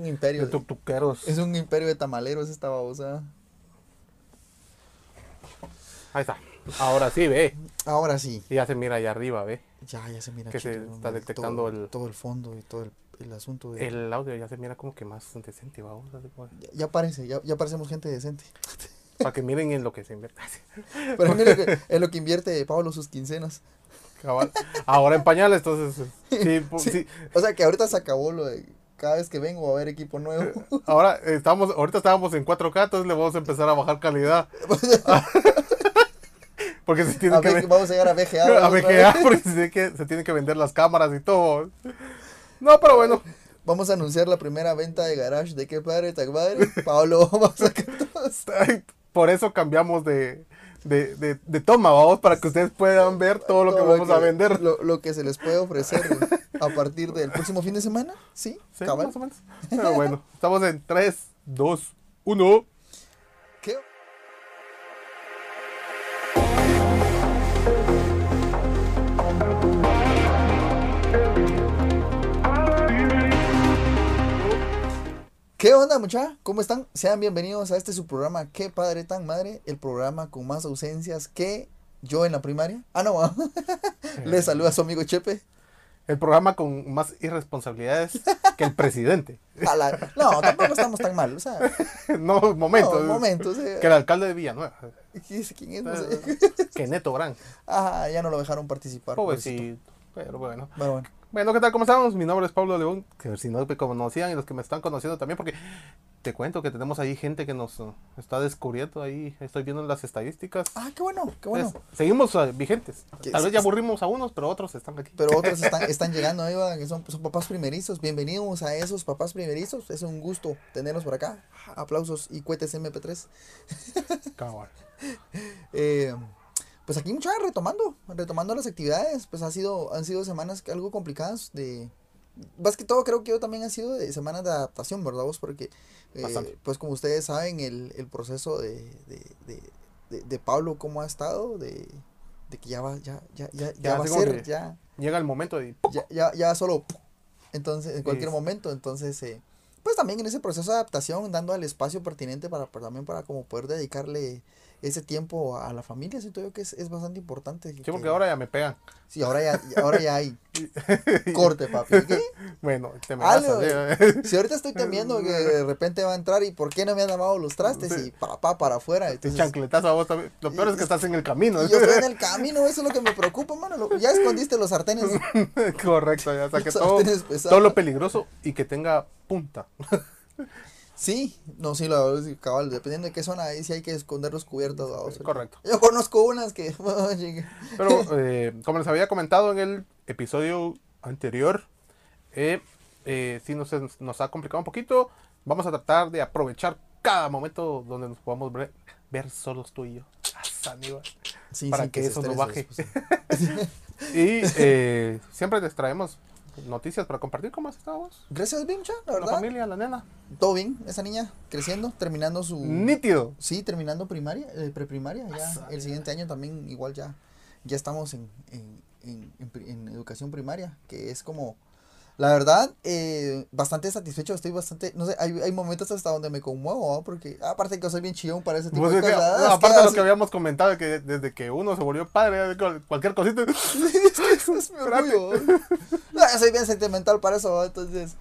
un imperio. de tutuqueros. es un imperio de tamaleros esta babosa. Ahí está. Ahora sí, ve. Ahora sí. Y ya se mira allá arriba, ve. Ya, ya se mira. Que se está detectando todo, el- todo el fondo y todo el, el asunto. De, El audio ya se mira como que más decente, vamos. Ya, ya parece, ya, ya parecemos gente decente. Para que miren en lo que se invierte. Pero que es lo que invierte Pablo sus quincenas. Cabal. Ahora en pañales, entonces. Sí, Sí. sí. O sea que ahorita se acabó lo de cada vez que vengo va a haber equipo nuevo. Ahora estamos, ahorita estábamos en 4K, entonces le vamos a empezar a bajar calidad. Porque se tiene que ver, ver- vamos a llegar a VGA. a VGA, porque se tiene, que, se tienen que vender las cámaras y todo. No, pero bueno. Vamos a anunciar la primera venta de garage de qué padre, tan padre. Pablo, vamos a sacar todos. Por eso cambiamos de, de, de, de toma, vamos, para que ustedes puedan ver todo lo que Todo vamos a vender. Lo, lo que se les puede ofrecer a partir del próximo fin de semana. Sí, Sí, cabal. más o menos. Pero bueno, estamos en 3, 2, 1. ¿Qué onda, mucha? ¿Cómo están? Sean bienvenidos a este su programa Qué padre tan madre, el programa con más ausencias que yo en la primaria. Ah, no, ah. le saluda a su amigo Chepe. El programa con más irresponsabilidades que el presidente. La- No, tampoco estamos tan mal. O sea, no, momento. no, momentos. eh. Que el alcalde de Villanueva. ¿Quién es- quién es? No sé. Que Neto Gran. Ah, ya no lo dejaron participar. pobrecito. Pobrecito. Pero bueno. Bueno, bueno. Bueno, ¿qué tal? ¿Cómo estamos? Mi nombre es Pablo León, que si no me conocían y los que me están conociendo también, porque te cuento que tenemos ahí gente que nos uh, está descubriendo ahí, estoy viendo las estadísticas. Ah, qué bueno, qué bueno. Entonces, seguimos uh, vigentes. Tal vez ya aburrimos a unos, pero otros están aquí. Pero otros están, están llegando ahí, que son, son papás primerizos. Bienvenidos a esos papás primerizos. Es un gusto tenerlos por acá. Aplausos y cohetes MP3. Cabal. Eh, pues aquí mucha retomando, retomando las actividades, pues ha sido, han sido semanas algo complicadas de, más que todo creo que yo también ha sido de semanas de adaptación, ¿verdad vos? Porque, eh, pues como ustedes saben, el, el proceso de, de, de, de, Pablo, cómo ha estado, de, de que ya va, ya, ya, ya, ya va a ser, ya, Llega el momento de... ya, ya, ya solo, entonces, en cualquier momento, entonces, eh, pues también en ese proceso de adaptación, dando el espacio pertinente para, para también para como poder dedicarle ese tiempo a la familia, siento yo que es, es bastante importante. Sí, porque ahora ya me pegan. Sí, ahora ya, ahora ya hay corte, papi. ¿Qué? Bueno, te me vas a- Si ahorita estoy temiendo que de repente va a entrar y ¿por qué no me han lavado los trastes? Sí. Y papá para afuera. Te Entonces, chancletazo a vos también. Lo peor es que estás en el camino. yo estoy en el camino, eso es lo que me preocupa, mano. ya escondiste los sartenes. Correcto, ya saqué todo, todo lo peligroso y que tenga punta. Sí, no, sí, la cabal, dependiendo de qué zona ahí sí hay que esconder los cubiertos. vamos. Correcto. Yo conozco unas que... Pero eh, como les había comentado en el episodio anterior, eh, eh, sí nos, nos ha complicado un poquito. Vamos a tratar de aprovechar cada momento donde nos podamos ver, ver solos tú y yo. Aníbal. sí, Para sí, que se eso no baje. después. Y eh, siempre les traemos noticias para compartir cómo has estado vos. Gracias, Vincha, la La verdad. familia, la nena. Todo bien, esa niña creciendo, terminando su... Nítido. Sí, terminando primaria, eh, preprimaria, ya el siguiente año también igual ya, ya estamos en, en, en, en educación primaria, que es como, la verdad, eh, bastante satisfecho, estoy bastante, no sé, hay, hay momentos hasta donde me conmuevo, ¿no? porque aparte que soy bien chillón para ese tipo Pues de que, cosas. es aparte de lo que habíamos comentado, que desde que uno se volvió padre, cual- cualquier cosita. es mi orgullo. No, yo soy bien sentimental para eso, ¿no? entonces,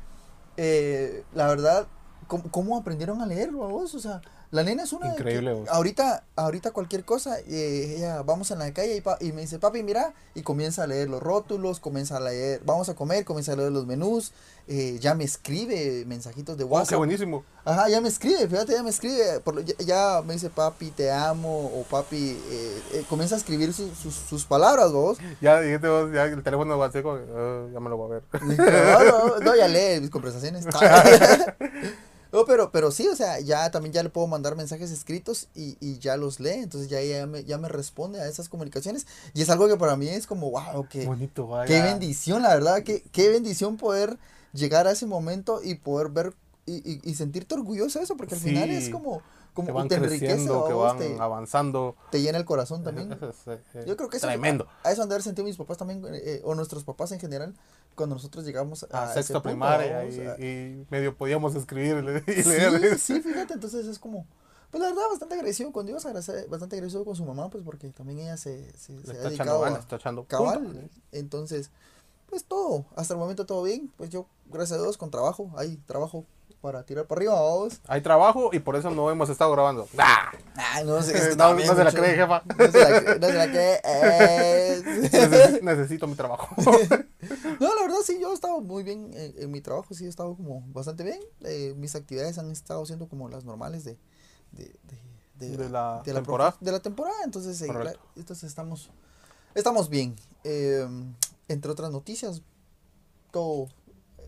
eh, la verdad, ¿cómo, cómo aprendieron a leer, vos? O sea, la nena es una... que Increíble, ahorita, ahorita cualquier cosa, eh, ella, vamos en la calle y, pa- y me dice, papi, mira, y comienza a leer los rótulos, comienza a leer, vamos a comer, comienza a leer los menús, eh, ya me escribe mensajitos de Oh, qué WhatsApp. buenísimo. Ajá, ya me escribe, fíjate, ya me escribe. Por, ya, ya me dice papi, te amo, o papi, eh, eh, comienza a escribir sus, palabras, vos. Ya, dijiste vos, ya el teléfono va seco, eh, ya me lo voy a ver. No, no, no, ya lee mis conversaciones. No, pero, pero sí, o sea, ya también ya le puedo mandar mensajes escritos y, y ya los lee, entonces ya, ya, me, ya me responde a esas comunicaciones y es algo que para mí es como, wow, Bonito, vaya. qué bendición, la verdad, qué, qué bendición poder llegar a ese momento y poder ver y, y, y sentirte orgulloso de eso, porque al final es como, como que van te creciendo, que van te, avanzando. te llena el corazón también. Es, Yo creo que eso tremendo. A, a eso han de haber sentido mis papás también, eh, eh, o nuestros papás en general, cuando nosotros llegamos a, A punto, primaria a- y, medio podíamos escribir y y leer. Sí, sí, fíjate, entonces es como, pues la verdad, bastante agradecido con Dios, agradece- bastante agradecido con su mamá, pues porque también ella se, se, se ha está echando dedicado ganas, a está echando cabal. punta. Entonces, pues todo, hasta el momento todo bien, pues yo, gracias a Dios, con trabajo, hay trabajo para tirar para arriba, vamos. Hay trabajo y por eso no hemos estado grabando. ¡Ah! Ah, no sé, No, eso no se la cree, jefa. No se la cree, no se la cree. eh. Neces- Necesito mi trabajo. No, la verdad sí, yo he estado muy bien en, en mi trabajo, sí he estado como bastante bien. Eh, mis actividades han estado siendo como las normales de, de, de, De la temporada. de la temporada, entonces, eh, la- entonces estamos, estamos bien. Eh, entre otras noticias, todo,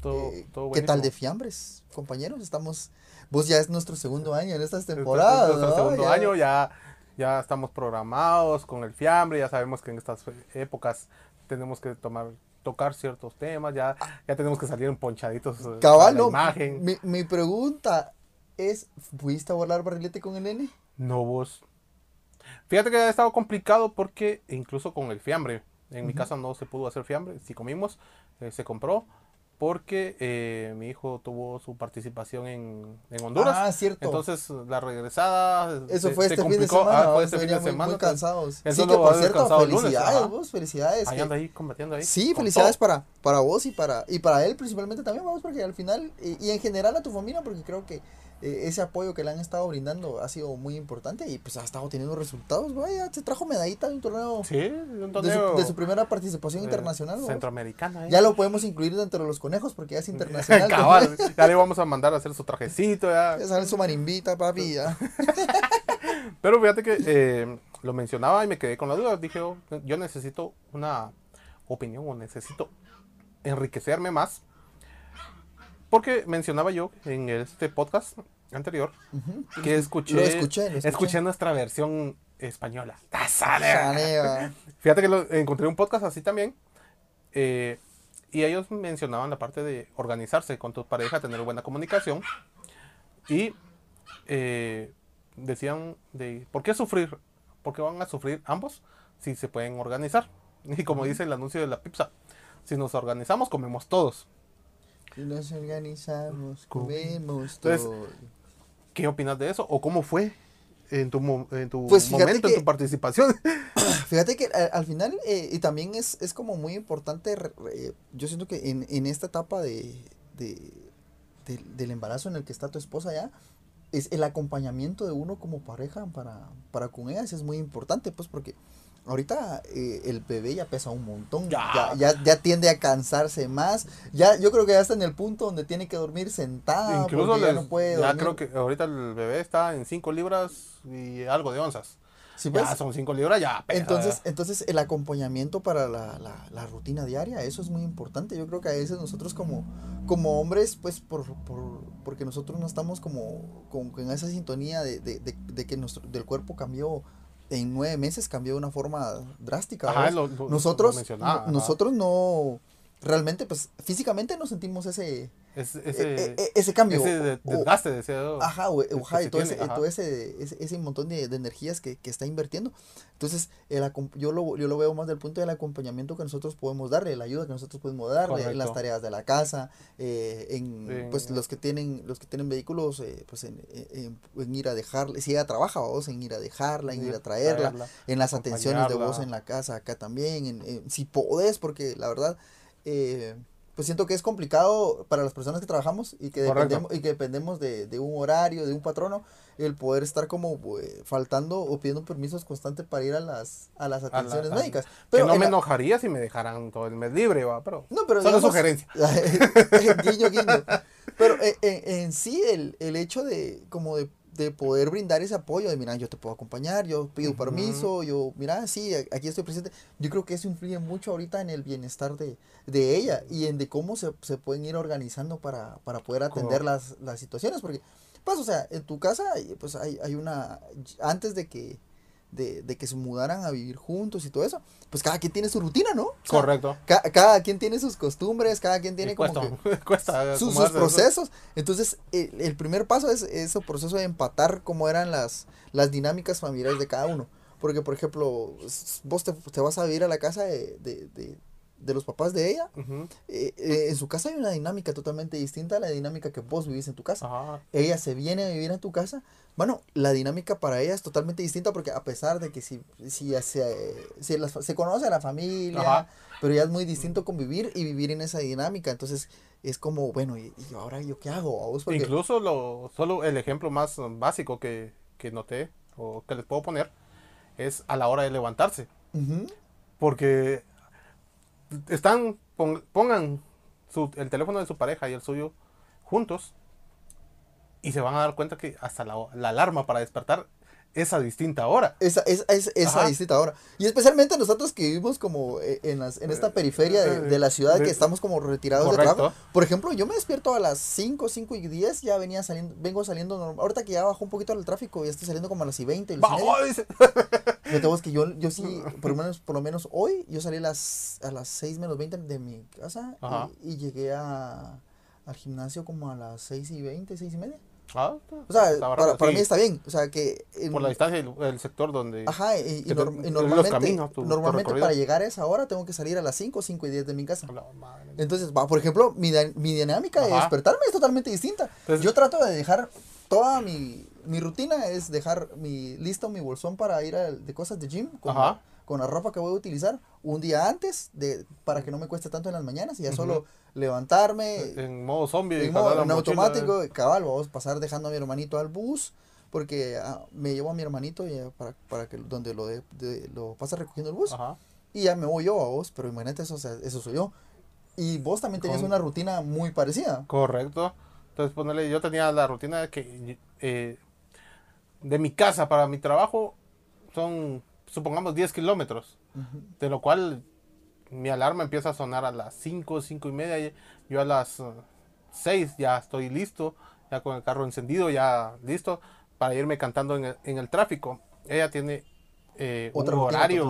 Todo, eh, todo ¿qué tal de fiambres, compañeros? Estamos, vos ya es nuestro segundo año en estas Este- temporadas, este es nuestro ¿no? segundo Ya- año, ya, ya estamos programados con el fiambre, ya sabemos que en estas épocas tenemos que tomar tocar ciertos temas, ya, ya tenemos que salir emponchaditos eh, Cabal, para la no, imagen. Mi, mi pregunta es, ¿pudiste volar barrilete con el nene? No vos. Fíjate que ha estado complicado porque incluso con el fiambre, en mi casa no se pudo hacer fiambre, si comimos, eh, se compró porque eh, mi hijo tuvo su participación en, en Honduras. Ah, cierto. Entonces la regresada Eso se- fue se este fin de semana. Ah, fue este fin de muy, semana. muy cansados. Él Sí, solo que por cierto, lunes, felicidades, ajá. vos, felicidades. Ahí que- anda ahí combatiendo ahí. Sí, felicidades todo. para, para vos y para, y para él principalmente también, vamos, porque al final, y, y en general a tu familia, porque creo que eh, ese apoyo que le han estado brindando ha sido muy importante y pues ha estado teniendo resultados, vaya, se trajo medallita de un torneo Sí, un de, su, torneo de su primera participación eh, internacional, centroamericana. ¿eh? Ya lo podemos incluir dentro de los conejos porque ya es internacional. Cabal, ya le vamos a mandar a hacer su trajecito. Ya. Ya sale su marimbita, papi, ya. Pero fíjate que eh, lo mencionaba y me quedé con la duda. Dije, oh, yo necesito una opinión o necesito enriquecerme más. Porque mencionaba yo en este podcast anterior que escuché, Lo escuché, lo escuché. nuestra versión española. Saneva. Fíjate que lo, encontré un podcast así también. eh, y ellos mencionaban la parte de organizarse con tu pareja, tener buena comunicación. Y eh, decían de, ¿por qué sufrir? Porque van a sufrir ambos si se pueden organizar. Y como dice el anuncio de la pizza, si nos organizamos, comemos todos. Si nos organizamos, comemos Entonces, todo. ¿Qué opinas de eso? ¿O cómo fue en tu, en tu Pues momento, que- en tu participación? Fíjate que al, al final, eh, y también es, es como muy importante, re- yo siento que en, en esta etapa de, de- del- del embarazo en el que está tu esposa ya, es el acompañamiento de uno como pareja para, para con ella, eso es muy importante, pues porque ahorita eh, el bebé ya pesa un montón, Ya. ya. Ya, ya tiende a cansarse más, ya yo creo que ya está en el punto donde tiene que dormir sentada, Incluso ya les- no puede ya creo que ahorita el bebé está en 5 libras y algo de onzas. Sí, ya pues, son 5 libras, ya pesa. Entonces, entonces el acompañamiento para la, la, la rutina diaria, eso es muy importante. Yo creo que a veces nosotros como, como hombres, pues por, por, porque nosotros no estamos como, como en esa sintonía de, de, de, de que nuestro, del cuerpo cambió en nueve meses, cambió de una forma drástica. Ajá, ¿ves? lo- lo- nosotros, lo nosotros no, realmente, pues físicamente no sentimos ese, Es- e- ese, e- ese cambio. ese o- desgaste de ese. Ajá, o, ajá, y todo, tiene, ese, ajá. todo ese, ese, ese montón de, de energías que, que está invirtiendo. Entonces, el, yo, lo, yo lo veo más del punto del acompañamiento que nosotros podemos darle, la ayuda que nosotros podemos darle en las tareas de la casa, eh, en, pues los que tienen, los que tienen vehículos, eh, pues en, en- en ir a dejarle, si ella trabaja, vos, en ir a dejarla, en ir a traerla, en las atenciones de vos en la casa acá también, en- si podés, porque la verdad, eh, pues siento que es complicado para las personas que trabajamos y que Correcto. dependemos, y que dependemos de, de un horario, de un patrono, el poder estar como eh, faltando o pidiendo permisos constantes para ir a las, a las la- atenciones a- médicas. que Pero no en me la- enojaría si me dejaran todo el mes libre, va, pero no, pero solo digamos- sugerencia. guiño, guiño. Pero eh, en, en sí el, el hecho de como de, de poder brindar ese apoyo, de mira, yo te puedo acompañar, yo pido permiso, yo, mira, sí, aquí estoy presente. Yo creo que eso influye mucho ahorita en el bienestar de, de ella y en de cómo se, se pueden ir organizando para, para poder atender las, las situaciones. Porque, pues, o sea, en tu casa, pues hay, hay una, antes de que de, de que se mudaran a vivir juntos y todo eso, pues cada quien tiene su rutina, ¿no? O sea, Correcto. ca- cada quien tiene sus costumbres, cada quien tiene como que cuesta sus, eso. procesos. Entonces, el, el primer paso es ese proceso de empatar cómo eran las, las dinámicas familiares de cada uno. Porque, por ejemplo, vos te, te vas a vivir a la casa de, de, de- los papás de ella. Eh, eh, en su casa hay una dinámica totalmente distinta a la dinámica que vos vivís en tu casa. Ajá. Ella se viene a vivir en tu casa. Bueno, la dinámica para ella es totalmente distinta porque a pesar de que si, si se, si las- se conoce a la familia, Ajá. pero ya es muy distinto convivir y vivir en esa dinámica. Entonces es como, bueno, ¿y, y ahora yo qué hago? ¿A vos? Porque- Incluso lo, solo el ejemplo más básico que, que noté o que les puedo poner es a la hora de levantarse. Porque están, pon- pongan su- el teléfono de su pareja y el suyo juntos y se van a dar cuenta que hasta la, la alarma para despertar es a distinta hora. Esa, es, es- esa Ajá. distinta ahora. Y especialmente nosotros que vivimos como eh, en, las, en esta periferia de, de la ciudad, De- que estamos como retirados de Correcto. trabajo. Por ejemplo, yo me despierto a las 5, 5 y 10, ya venía saliendo, vengo saliendo normal. Ahorita que ya bajó un poquito el tráfico, ya estoy saliendo como a las y 20. y las y media. ¡Vamos! Dice. Fíjate vos que yo, yo sí, por lo menos, por lo menos hoy, yo salí a las, a las 6 menos 20 de mi casa y, y llegué a, al gimnasio como a las 6 y 20, 6 y media. Ah, O sea, para, para sí. mí está bien. O sea, que... en- Por la distancia y el, el sector donde... Ajá, y, y te- norm- y los normalmente, caminos, tu- tu normalmente recorrido. para llegar a esa hora tengo que salir a las 5, 5 y 10 de mi casa. La madre. Entonces, va, por ejemplo, mi, mi dinámica de Ajá. despertarme es totalmente distinta. Entonces- Yo trato de dejar toda mi, mi rutina es dejar mi listo mi bolsón para ir a, de cosas de gym con, Ajá. con la ropa que voy a utilizar un día antes de para que no me cueste tanto en las mañanas y ya solo levantarme En modo zombie. en, modo- en automático, cabal, vamos a pasar dejando a mi hermanito al bus, porque ah, me llevo a mi hermanito y, ah, para, para que donde lo, de, de- lo pasa recogiendo el bus, Ajá. y ya me voy yo a vos, pero imagínate, eso, o sea, eso soy yo. Y vos también tenías Con- una rutina muy parecida. Correcto. Entonces, ponerle, yo tenía la rutina de que eh, de mi casa para mi trabajo son, supongamos, 10 kilómetros, de lo cual mi alarma empieza a sonar a las 5, 5 y media. Yo a las 6 ya estoy listo, ya con el carro encendido, ya listo para irme cantando en el, en el tráfico. Ella tiene eh, Otra un horario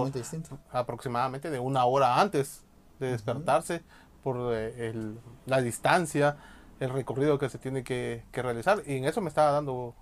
aproximadamente de una hora antes de despertarse por eh, el- la distancia, el recorrido que se tiene que, que realizar. Y en eso me estaba dando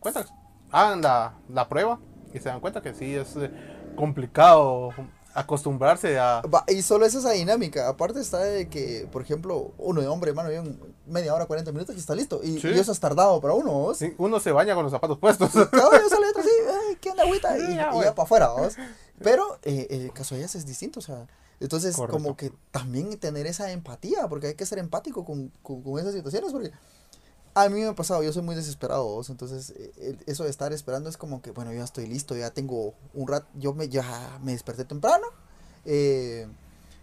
cuenta. Hagan la, la prueba y se dan cuenta que sí es eh, complicado acostumbrarse a... Y solo es esa dinámica. Aparte está de que, por ejemplo, uno de hombre, hermano, bien media hora, 40 minutos y está listo. Y, Sí. y eso es tardado para uno, ¿vos? sí, uno se baña con los zapatos puestos. Cada vez sale otro así, ay, ¿qué onda, agüita? Y, Sí, y ya, ya, para afuera, ¿vos? Pero eh, el caso de ellas es distinto, o sea, entonces Correcto. como que también tener esa empatía, porque hay que ser empático con, con, con esas situaciones, porque a mí me ha pasado, yo soy muy desesperado, ¿vos? entonces eh, eso de estar esperando es como que, bueno, ya estoy listo, ya tengo un rato, yo me, ya me desperté temprano, eh,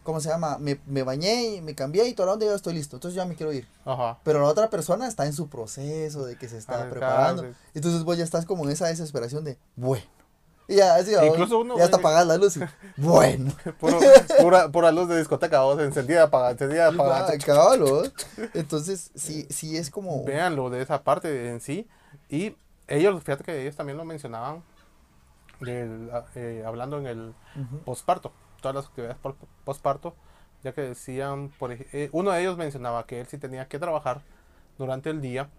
¿cómo se llama? Me, me bañé, y me cambié y todo donde ya estoy listo, entonces ya me quiero ir. Ajá. Pero la otra persona está en su proceso de que se está preparando. claro. Entonces vos ya estás como en esa desesperación de, bueno. Y ya, así, vos, Incluso uno, ya está eh, apagada la luz y, bueno. Puro- pura, pura luz de discoteca, vos, encendida, apagada, encendida, apagada. Ah. Entonces, sí, sí es como... Véanlo de esa parte en sí. Y ellos, fíjate que ellos también lo mencionaban, del, eh, hablando en el Ujú. posparto, todas las actividades posparto, ya que decían, por, eh, uno de ellos mencionaba que él sí tenía que trabajar durante el día,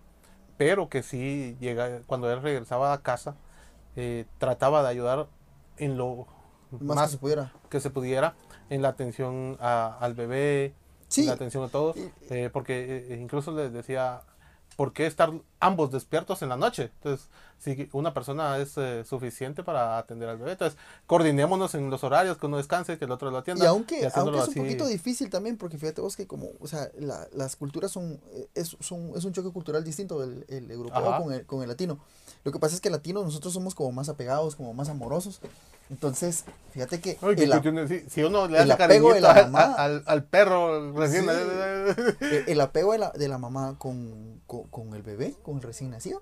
pero que sí llega, cuando él regresaba a casa, eh, trataba de ayudar en lo Más, más, que se pudiera. que se pudiera en la atención a- al bebé, Sí. la atención a todo, Y- eh, porque eh, incluso les decía, ¿por qué estar ambos despiertos en la noche? Entonces, si una persona es eh, suficiente para atender al bebé, entonces coordinémonos en los horarios, que uno descanse, que el otro lo atienda. Y aunque, aunque es un así. poquito difícil también, porque fíjate vos que como, o sea, la- las culturas son eh, es, son, es un choque cultural distinto el, el europeo Ajá. con el, con el latino. Lo que pasa es que el latino nosotros somos como más apegados, como más amorosos. Entonces, fíjate que Ay, que el, tiene- si, si uno le el hace apego de la mamá. al, al perro recién Sí. Eh, el apego de la, de la mamá con, con, con el bebé, con el recién nacido,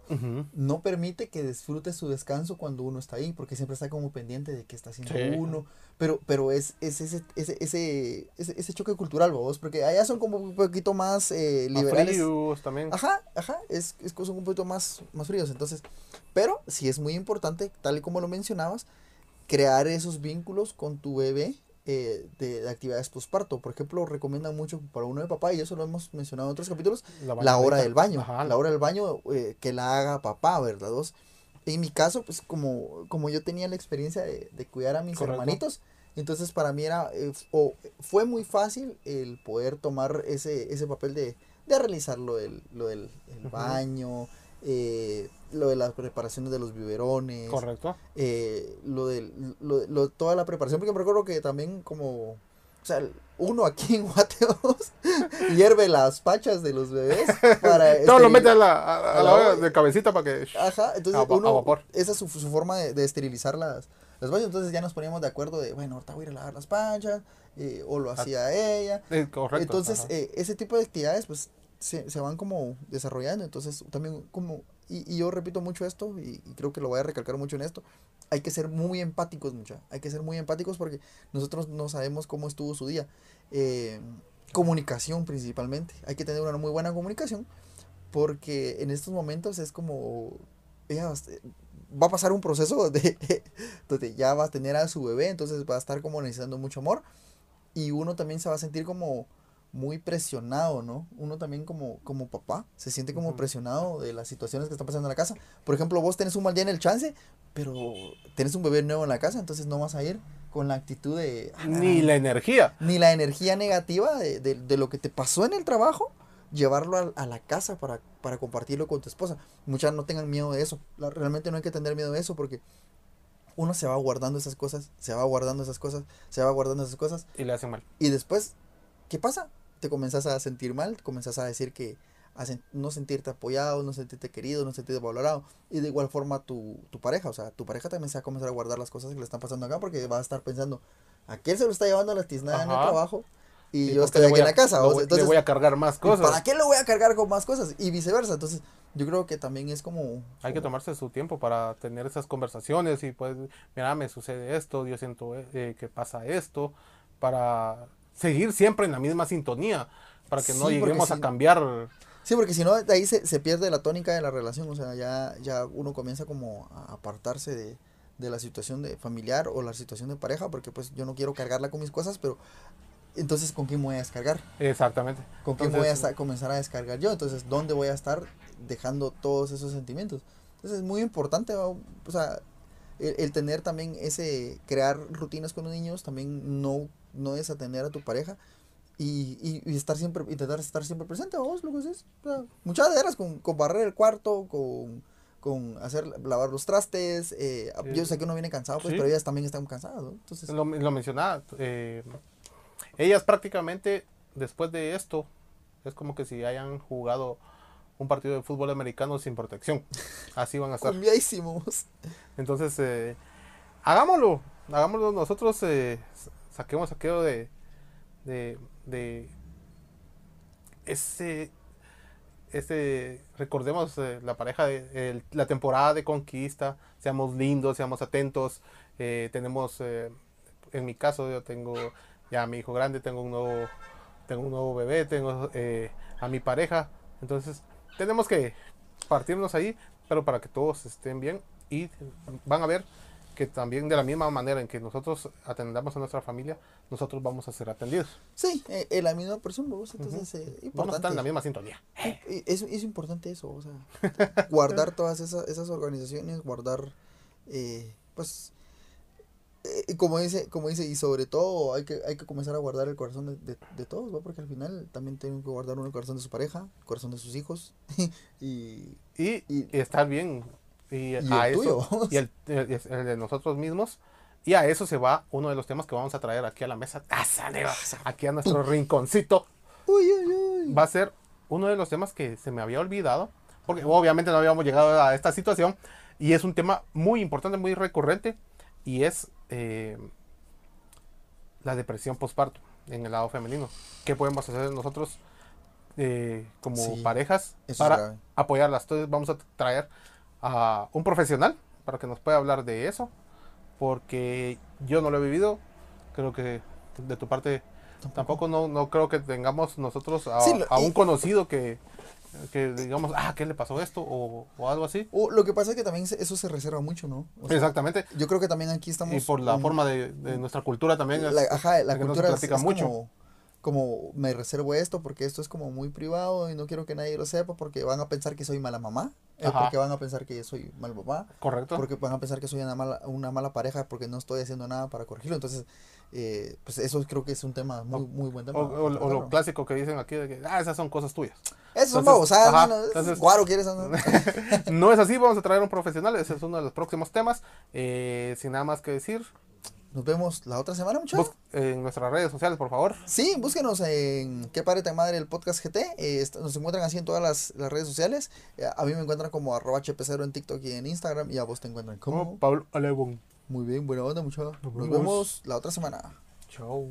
no permite que disfrute su descanso cuando uno está ahí, porque siempre está como pendiente de qué está haciendo Sí. uno. Pero, pero es, es ese, ese, ese, ese, choque cultural, vos, porque allá son como un poquito más eh, Más liberales. fríos también. Ajá, ajá, es, es son un poquito más, más fríos. Entonces, pero sí es muy importante, tal y como lo mencionabas, crear esos vínculos con tu bebé eh, de, de actividades postparto. Por ejemplo, recomiendan mucho para uno de papá, y eso lo hemos mencionado en otros capítulos, la hora del baño. Ajá, La hora del baño eh, que la haga papá, ¿verdad? Dos. En mi caso, pues como, como yo tenía la experiencia de, de cuidar a mis Correcto. hermanitos, entonces para mí era, eh, o fue muy fácil el poder tomar ese, ese papel de, de realizar lo del, lo del el baño, eh, lo de las preparaciones de los biberones, Correcto. eh, lo de lo, lo- toda la preparación, porque me recuerdo que también como, o sea, uno aquí en Guateos hierve las pachas de los bebés para... Lo esteril- mete a la, a, la hora de cabecita para que. Ajá, entonces A uno, vapor. esa es su, su forma de, de esterilizar las, las pachas, entonces ya nos poníamos de acuerdo de, bueno, ahorita voy a ir a lavar las pachas, eh, o lo hacía ella, correcto. entonces, eh, ese tipo de actividades, pues, se, se van como desarrollando. Entonces, también como, y, y yo repito mucho esto, y, creo que lo voy a recalcar mucho en esto, hay que ser muy empáticos, mucha. Hay que ser muy empáticos porque nosotros no sabemos cómo estuvo su día. Eh, comunicación principalmente. Hay que tener una muy buena comunicación porque en estos momentos es como, ella va a est- va a pasar un proceso de, donde ya va a tener a su bebé, entonces va a estar como necesitando mucho amor y uno también se va a sentir como muy presionado, ¿no? Uno también como, como papá se siente como presionado de las situaciones que están pasando en la casa. Por ejemplo, vos tenés un mal día en el chance, pero tenés un bebé nuevo en la casa, entonces no vas a ir con la actitud de... "Ah, Ni la energía. ni la energía negativa de, de- de lo que te pasó en el trabajo, llevarlo a, a la casa para, para compartirlo con tu esposa. Muchas no tengan miedo de eso. La- realmente no hay que tener miedo de eso porque uno se va guardando esas cosas, se va guardando esas cosas, se va guardando esas cosas. Y le hacen mal. Y después, ¿qué pasa? Te comenzás a sentir mal, te comenzás a decir que a sen- no sentirte apoyado, no sentirte querido, no sentirte valorado. Y de igual forma tu, tu pareja, o sea, tu pareja también se va a comenzar a guardar las cosas que le están pasando acá porque va a estar pensando, aquel se lo está llevando a la tiznada en el trabajo y ¿Y yo estoy le aquí en la casa. o sea, entonces, le voy a cargar más cosas. ¿para qué lo voy a cargar con más cosas? Y viceversa. Entonces, yo creo que también es como... Hay que tomarse su tiempo para tener esas conversaciones y pues, mira, me sucede esto, yo siento eh, que pasa esto, para seguir siempre en la misma sintonía, para que Sí, no lleguemos si- a cambiar. Sí, porque si no, de ahí se, se pierde la tónica de la relación, o sea, ya, ya uno comienza como a apartarse de, de la situación de familiar o la situación de pareja, porque pues yo no quiero cargarla con mis cosas, pero entonces ¿con quién me voy a descargar? Exactamente. ¿Con quién voy a Entonces, estar- comenzar a descargar yo? Entonces, ¿dónde voy a estar dejando todos esos sentimientos? Entonces, es muy importante, o sea, el, el tener también ese, crear rutinas con los niños, también no, no desatender a tu pareja y, y, y estar siempre, intentar estar siempre presente, vos lo que. O sea, muchas veces con, con barrer el cuarto, con, con hacer, lavar los trastes, eh, yo sé que uno viene cansado, pues, Sí. pero ellas también están cansadas, ¿no? Entonces, Lo, lo mencionaba. eh, ellas prácticamente, después de esto, es como que si hayan jugado un partido de fútbol americano sin protección. Así van a estar. Entonces, eh, hagámoslo, hagámoslo nosotros, eh, saquemos aquello de, de, de ese, ese, recordemos eh, la pareja, de, la temporada de conquista, seamos lindos, seamos atentos, eh, tenemos, eh, en mi caso yo tengo ya a mi hijo grande, tengo un nuevo, tengo un nuevo bebé, tengo a mi pareja, entonces tenemos que partirnos ahí, pero para que todos estén bien y van a ver que también de la misma manera en que nosotros atendamos a nuestra familia, nosotros vamos a ser atendidos. Sí, eh, eh, la misma persona, vos, entonces, eh, Vamos a estar en la misma sintonía. Y Es, es importante eso, o sea, guardar todas esas, esas organizaciones, guardar, eh, pues, eh, como dice, como dice, y sobre todo hay que, hay que comenzar a guardar el corazón de, de, de todos, ¿va? porque al final también tienen que guardar uno el corazón de su pareja, el corazón de sus hijos, Y- y estar bien. Y, Y a el eso, tuyo. y el, el- el de nosotros mismos. Y a eso se va uno de los temas que vamos a traer aquí a la mesa. ¡Tazaneo! Aquí a nuestro rinconcito. uy, uy, uy, va a ser uno de los temas que se me había olvidado, porque obviamente no habíamos llegado a esta situación, y es un tema muy importante, muy recurrente, y es eh, la depresión postparto en el lado femenino. ¿Qué podemos hacer nosotros eh, como Sí, parejas para apoyarlas? Entonces vamos a traer a un profesional para que nos pueda hablar de eso, porque yo no lo he vivido, creo que de tu parte Tampoco no, no creo que tengamos nosotros a, Sí, lo- a y- un conocido que, que digamos, ah, ¿qué le pasó esto? O, o algo así. O lo que pasa es que también se- eso se reserva mucho, ¿no? O sea, Exactamente. Yo creo que también aquí estamos. Y por la forma de, de nuestra cultura también. es- la, ajá, la que se cultura platica es mucho. como, como me reservo esto porque esto es como muy privado y no quiero que nadie lo sepa porque van a pensar que soy mala mamá, eh, porque van a pensar que soy mal papá, Correcto. porque van a pensar que soy una mala, una mala pareja porque no estoy haciendo nada para corregirlo. Entonces, eh, pues eso creo que es un tema muy, O- muy buen tema. O, o- o lo clásico que dicen aquí de que, ah, esas son cosas tuyas. Eso son babosadas, ajá, entonces- guaro, ¿quieres? no? No es así, vamos a traer a un profesional, ese es uno de los próximos temas. Eh, sin nada más que decir, Nos vemos la otra semana, muchachos. en nuestras redes sociales, por favor. Sí, búsquenos en Qué Padre Tan Madre el podcast GT. eh, nos encuentran así en todas las, las redes sociales. Eh, a mí me encuentran como arroba hp0 en TikTok y en Instagram. Y a vos te encuentran como. Como Pablo Alebón. Muy bien, buena onda, muchachos. Nos vemos. vemos la otra semana. Chao.